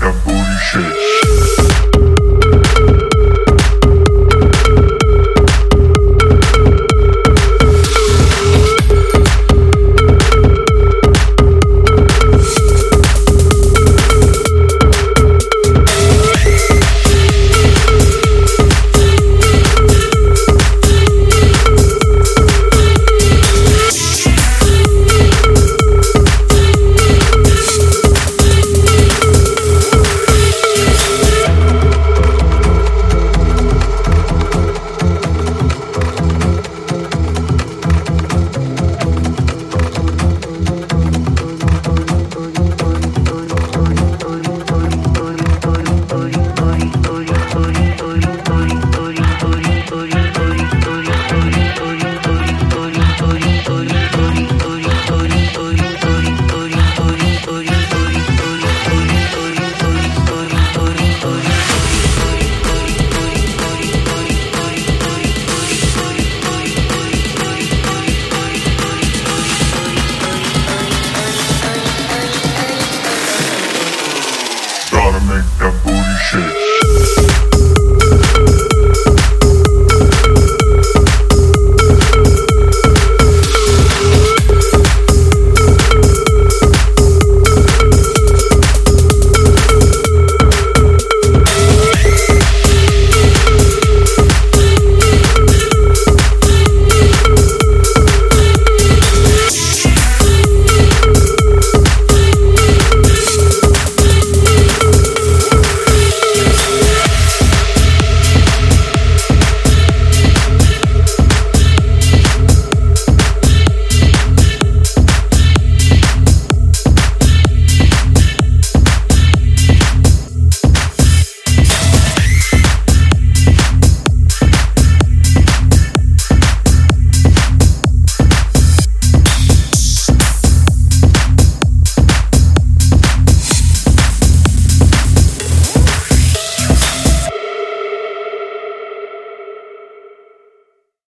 that booty shake. Shake.